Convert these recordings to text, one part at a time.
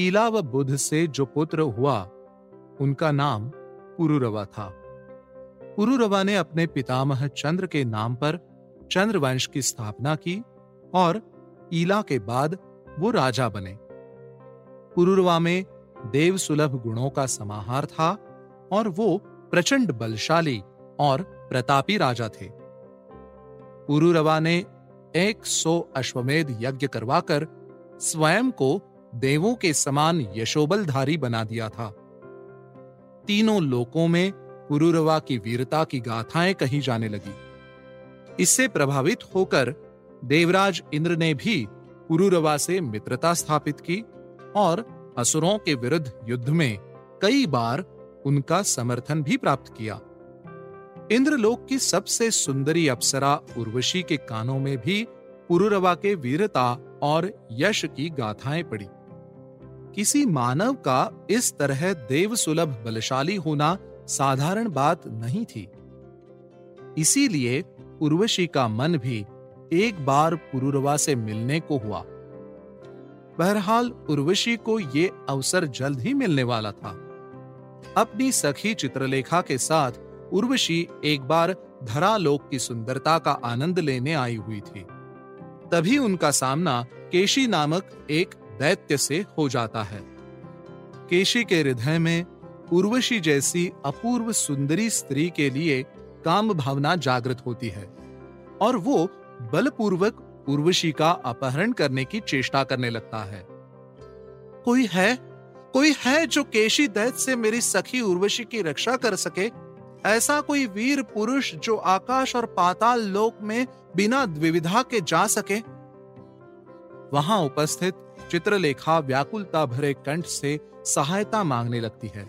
ईला व बुध से जो पुत्र हुआ, उनका नाम पुरुरवा था। पुरुरवा ने अपने पितामह चंद्र के नाम पर चंद्रवंश की स्थापना की और ईला के बाद वो राजा बने। पुरुरवा में देव सुलभ गुणों का समाहार था और वो प्रचंड बलशाली और प्रतापी राजा थे। पुरुरवा ने एक सौ अश्वमेध यज्ञ करवाकर स्वयं को देवों के समान यशोबलधारी बना दिया था। तीनों लोकों में पुरुरवा की वीरता की गाथाएँ कही जाने लगी। इससे प्रभावित होकर देवराज इंद्र ने भी पुरुरवा से मित्रता स्थापित की और असुरों के विरुद्ध युद्ध में कई बार उनका समर्थन भी प्राप्त किया। इंद्रलोक की सबसे सुंदरी अप्सरा उर्वशी के कानों में भी पुरुरवा के वीरता और यश की गाथाएँ पड़ी। किसी मानव का इस तरह देव सुलभ बलशाली होना साधारण बात नहीं थी। इसीलिए उर्वशी का मन भी एक बार पुरुरवा से मिलने को हुआ। बहरहाल उर्वशी को ये अवसर जल्द ही मिलने वाला था। अपनी सखी चित्रलेखा के साथ उर्वशी एक बार धरालोक की सुंदरता का आनंद लेने आई हुई थी। तभी उनका सामना केशी नामक एक दैत्य से हो जाता है। केशी के हृदय में उर्वशी जैसी अपूर्व सुंदरी स्त्री के लिए काम भावना जागृत होती है और वो बलपूर्वक उर्वशी का अपहरण करने की चेष्टा करने लगता है। कोई है कोई है जो केशी दैत से मेरी सखी उर्वशी की रक्षा कर सके? ऐसा कोई वीर पुरुष जो आकाश और पाताल लोक में बिना द्विविधा के जा सके? वहाँ उपस्थित चित्रलेखा व्याकुलता भरे कंठ से सहायता मांगने लगती है।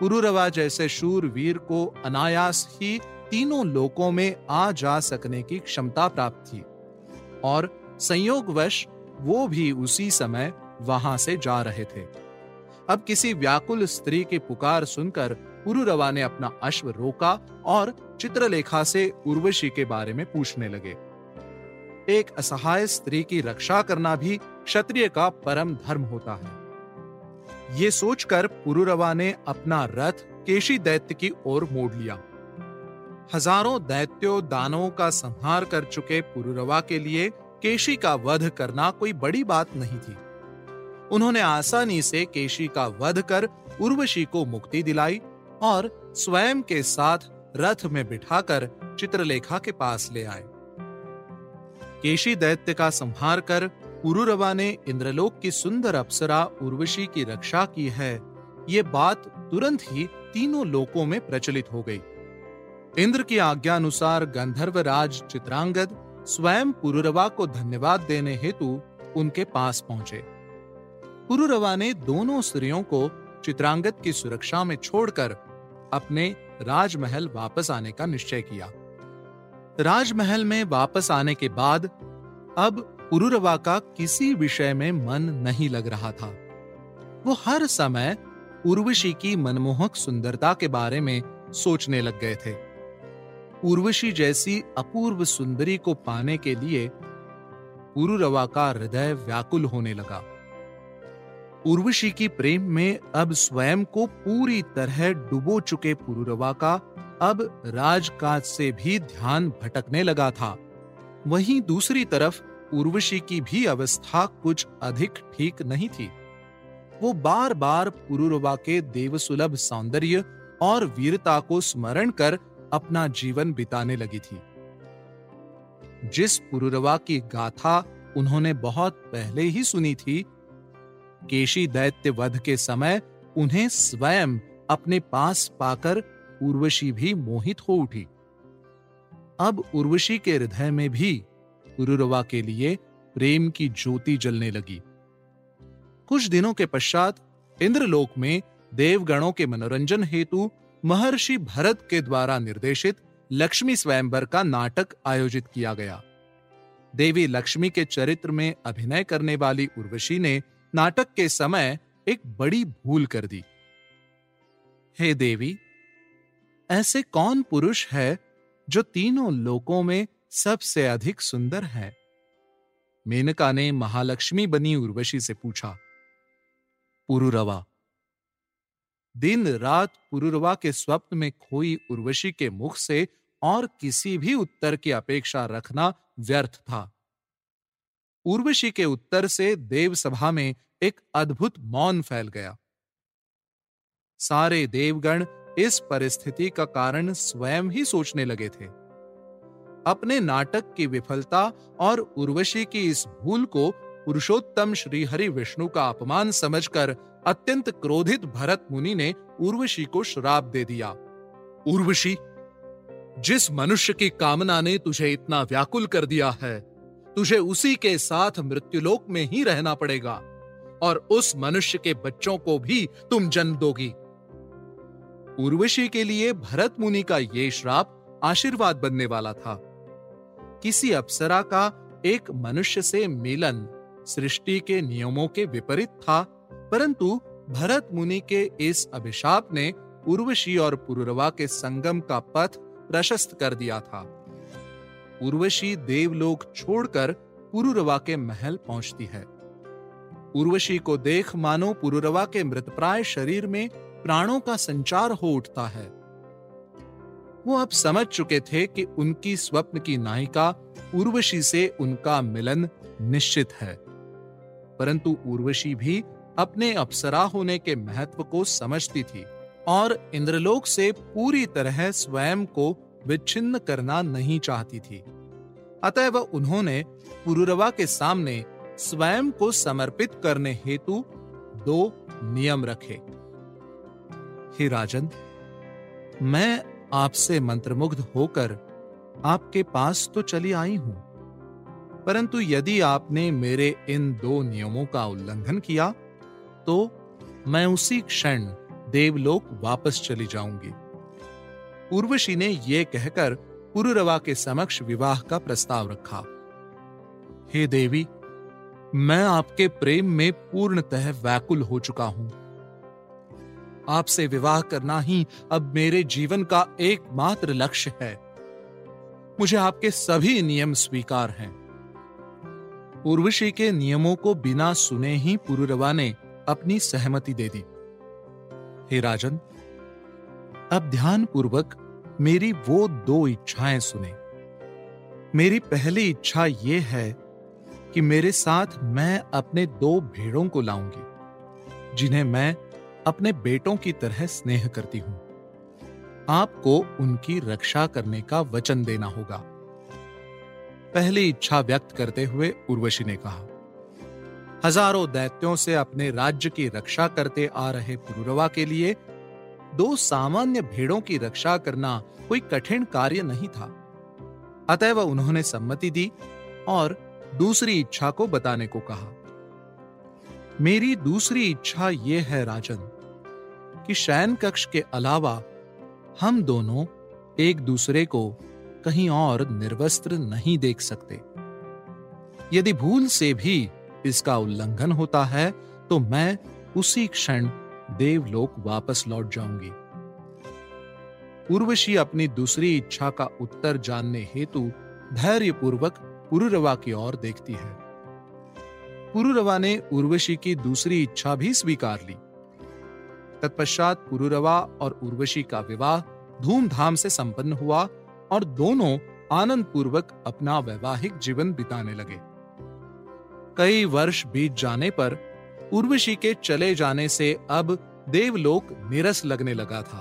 पुरुरवा जैसे शूर वीर को अनायास ही तीनों लोकों में आ जा सकने की क्षमता प्राप्त थी और संयोगवश वो भी उसी समय वहाँ से जा रहे थे। अब किसी व्याकुल स्त्री की पुकार सुनकर पुरुरवा ने अपना अश्व रोका और चित्रलेखा से उर्वशी के बारे में पूछने लगे। एक असहाय स्त्री की रक्षा करना भी क्षत्रिय का परम धर्म होता है। ये सोचकर पुरुरवा ने अपना रथ केशी दैत्य की ओर मोड़ लिया। हज़ारों दैत्यों दानों का संहार कर चुके पुरुरवा के लिए केशी का वध करना कोई बड़ी बात नहीं थी। उन्होंने आसानी से केशी का वध कर उर्वशी को मुक्ति दिलाई और स्वयं के साथ रथ में बिठाकर चित्रलेखा के पास ले आए। केशी दैत्य का संहार कर पुरुरवा ने इंद्रलोक की सुंदर अप्सरा उर्वशी की रक्षा की है। ये बात तुरंत ही तीनों लोकों में प्रचलित हो गई। इंद्र की आज्ञा अनुसार गंधर्व राज चित्रांगद स्वयं पुरुरवा को धन्यवाद देने हेतु उनके पास पहुँचे। पुरुरवा ने दोनों स्त्रियों को चित्रांगद की सुरक्षा में छोड़कर अपने राजमहल वापस आने का निश्चय किया। राजमहल में वापस आने के बाद अब पुरुरवा का किसी विषय में मन नहीं लग रहा था। वो हर समय उर्वशी की मनमोहक सुंदरता के बारे में सोचने लग गए थे। उर्वशी जैसी अपूर्व सुंदरी को पाने के लिए पुरुरवा का हृदय व्याकुल होने लगा। उर्वशी की प्रेम में अब स्वयं को पूरी तरह डुबो चुके पुरुरवा का अब राजकाज से भी ध्यान भटकने लगा था। वहीं दूसरी तरफ़ उर्वशी की भी अवस्था कुछ अधिक ठीक नहीं थी। वो बार बार पुरुरवा के देवसुलभ सौंदर्य और वीरता को स्मरण कर अपना जीवन बिताने लगी थी। जिस पुरुरवा की गाथा उन्होंने बहुत पहले ही सुनी थी, केशी दैत्य वध के समय उन्हें स्वयं अपने पास पाकर उर्वशी भी मोहित हो उठी। अब उर्वशी के हृदय में भी पुरुरवा के लिए प्रेम की ज्योति जलने लगी। कुछ दिनों के पश्चात इंद्रलोक में देवगणों के मनोरंजन हेतु महर्षि भरत के द्वारा निर्देशित लक्ष्मी स्वयंवर का नाटक आयोजित किया गया। देवी लक्ष्मी के चरित्र में अभिनय करने वाली उर्वशी ने नाटक के समय एक बड़ी भूल कर दी। हे देवी, ऐसे कौन पुरुष है जो तीनों लोकों में सबसे अधिक सुंदर है। मेनका ने महालक्ष्मी बनी उर्वशी से पूछा, पुरुरवा, दिन रात पुरुरवा के स्वप्न में खोई उर्वशी के मुख से और किसी भी उत्तर की अपेक्षा रखना व्यर्थ था। उर्वशी के उत्तर से देव सभा में एक अद्भुत मौन फैल गया। सारे देवगण इस परिस्थिति का कारण स्वयं ही सोचने लगे थे। अपने नाटक की विफलता और उर्वशी की इस भूल को पुरुषोत्तम श्री हरि विष्णु का अपमान समझकर अत्यंत क्रोधित भरत मुनि ने उर्वशी को श्राप दे दिया। उर्वशी, जिस मनुष्य की कामना ने तुझे इतना व्याकुल कर दिया है, तुझे उसी के साथ मृत्युलोक में ही रहना पड़ेगा, और उस मनुष्य के बच्चों को भी तुम जन्म दोगी। उर्वशी के लिए भरत मुनि का यह श्राप आशीर्वाद बनने वाला था। किसी अप्सरा का एक मनुष्य से मिलन सृष्टि के नियमों के विपरीत था, परंतु भरत मुनि के इस अभिशाप ने उर्वशी और पुरुरवा के संगम का पथ प्रशस्त कर दिया था। उर्वशी देवलोक छोड़कर पुरुरवा के महल पहुँचती है। उर्वशी को देख मानो पुरुरवा के मृतप्राय शरीर में प्राणों का संचार हो उठता है। वो अब समझ चुके थे कि उनकी स्वप्न की नायिका उर्वशी से उनका मिलन निश्चित है। परंतु उर्वशी भी अपने अप्सरा होने के महत्व को समझती थी और इंद्रलोक से पूरी तरह स्वयं को विच्छिन्न करना नहीं चाहती थी। अतएव उन्होंने पुरुरवा के सामने स्वयं को समर्पित करने हेतु दो नियम रखे। हे राजन, मैं आपसे मंत्रमुग्ध होकर आपके पास तो चली आई हूँ। परंतु यदि आपने मेरे इन दो नियमों का उल्लंघन किया तो मैं उसी क्षण देवलोक वापस चली जाऊँगी। उर्वशी ने यह कहकर पुरुरवा के समक्ष विवाह का प्रस्ताव रखा। हे देवी, मैं आपके प्रेम में पूर्णतः व्याकुल हो चुका हूँ। आपसे विवाह करना ही अब मेरे जीवन का एकमात्र लक्ष्य है। मुझे आपके सभी नियम स्वीकार हैं। उर्वशी के नियमों को बिना सुने ही पुरुरवा ने अपनी सहमति दे दी। हे राजन, अब ध्यान पूर्वक मेरी वो दो इच्छाएँ सुने। मेरी पहली इच्छा यह है कि मेरे साथ मैं अपने दो भेड़ों को लाऊँगी, जिन्हें मैं अपने बेटों की तरह स्नेह करती हूँ। आपको उनकी रक्षा करने का वचन देना होगा। पहली इच्छा व्यक्त करते हुए उर्वशी ने कहा, हज़ारों दैत्यों से अपने राज्य की रक्षा करते आ रहे पुरुरवा के लिए दो सामान्य भेड़ों की रक्षा करना कोई कठिन कार्य नहीं था। अतएव उन्होंने सम्मति दी और दूसरी इच्छा को बताने को कहा, मेरी दूसरी इच्छा यह है राजन कि शयन कक्ष के अलावा हम दोनों एक दूसरे को कहीं और निर्वस्त्र नहीं देख सकते। यदि भूल से भी इसका उल्लंघन होता है तो मैं उसी क्षण देवलोक वापस लौट जाऊँगी। उर्वशी अपनी दूसरी इच्छा का उत्तर जानने हेतु धैर्यपूर्वक पुरुरवा की ओर देखती है। पुरुरवा ने उर्वशी की दूसरी इच्छा भी स्वीकार ली। तत्पश्चात पुरुरवा और उर्वशी का विवाह धूमधाम से संपन्न हुआ और दोनों आनंद पूर्वक अपना वैवाहिक जीवन बिताने लगे। कई वर्ष बीत जाने पर उर्वशी के चले जाने से अब देवलोक निरस लगने लगा था।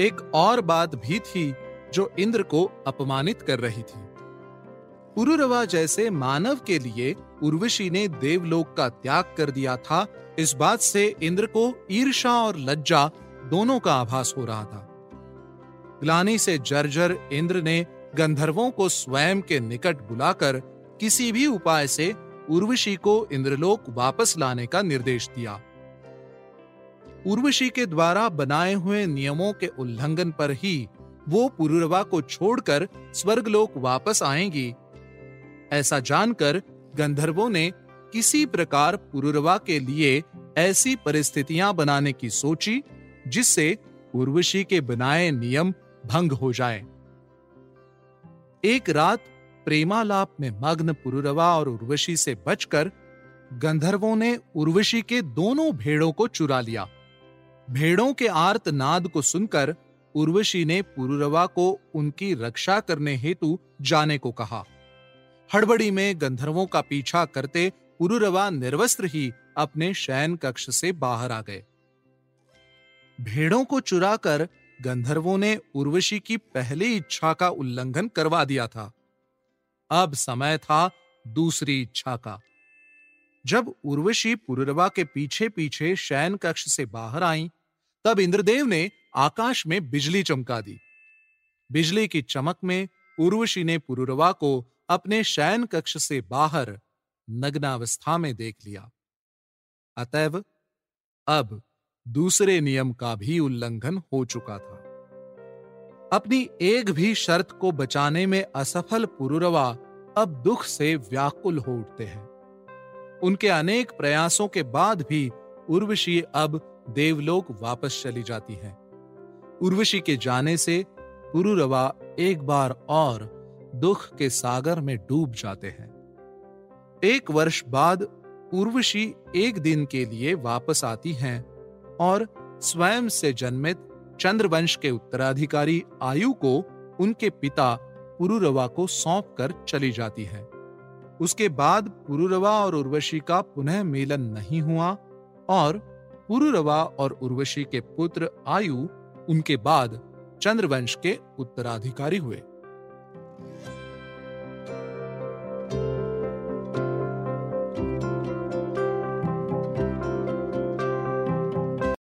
एक और बात भी थी जो इंद्र को अपमानित कर रही थी। पुरुरवा जैसे मानव के लिए उर्वशी ने देवलोक का त्याग कर दिया था इस बात से इंद्र को ईर्षा और लज्जा दोनों का आभास हो रहा था। ग्लानी से जर्जर इंद्र ने गंधर्वों को स्वयं के निकट बुलाकर किसी भी उपाय से उर्वशी को इंद्रलोक वापस लाने का निर्देश दिया। उर्वशी के द्वारा बनाए हुए नियमों के उल्लंघन पर ही वो पुरुरवा को छोड़कर स्वर्गलोक वापस आएँगी। ऐसा जानकर गंधर्वों ने किसी प्रकार पुरुरवा के लिए ऐसी परिस्थितियाँ बनाने की सोची, जिससे उर्वशी के बनाए नियम भंग हो जाए। एक रात प्रेमालाप में मग्न पुरुरवा और उर्वशी से बचकर गंधर्वों ने उर्वशी के दोनों भेड़ों को चुरा लिया। भेड़ों के आर्त नाद को सुनकर उर्वशी ने पुरुरवा को उनकी रक्षा करने हेतु जाने को कहा। हड़बड़ी में गंधर्वों का पीछा करते पुरुरवा निर्वस्त्र ही अपने शयन कक्ष से बाहर आ गए। भेड़ों को चुराकर गंधर्वों ने उर्वशी की पहली इच्छा का उल्लंघन करवा दिया था। अब समय था दूसरी इच्छा का। जब उर्वशी पुरुरवा के पीछे पीछे शयन कक्ष से बाहर आई, तब इंद्रदेव ने आकाश में बिजली चमका दी। बिजली की चमक में उर्वशी ने पुरुरवा को अपने शयन कक्ष से बाहर नग्नावस्था में देख लिया। अतएव, अब दूसरे नियम का भी उल्लंघन हो चुका था। अपनी एक भी शर्त को बचाने में असफल पुरुरवा अब दुख से व्याकुल हो उठते हैं। उनके अनेक प्रयासों के बाद भी उर्वशी अब देवलोक वापस चली जाती है। उर्वशी के जाने से पुरुरवा एक बार और दुख के सागर में डूब जाते हैं। एक वर्ष बाद उर्वशी एक दिन के लिए वापस आती हैं और स्वयं से जन्मित चंद्रवंश के उत्तराधिकारी आयु को उनके पिता पुरुरवा को सौंप कर चली जाती है। उसके बाद पुरुरवा और उर्वशी का पुनः मिलन नहीं हुआ और पुरुरवा और उर्वशी के पुत्र आयु उनके बाद चंद्रवंश के उत्तराधिकारी हुए।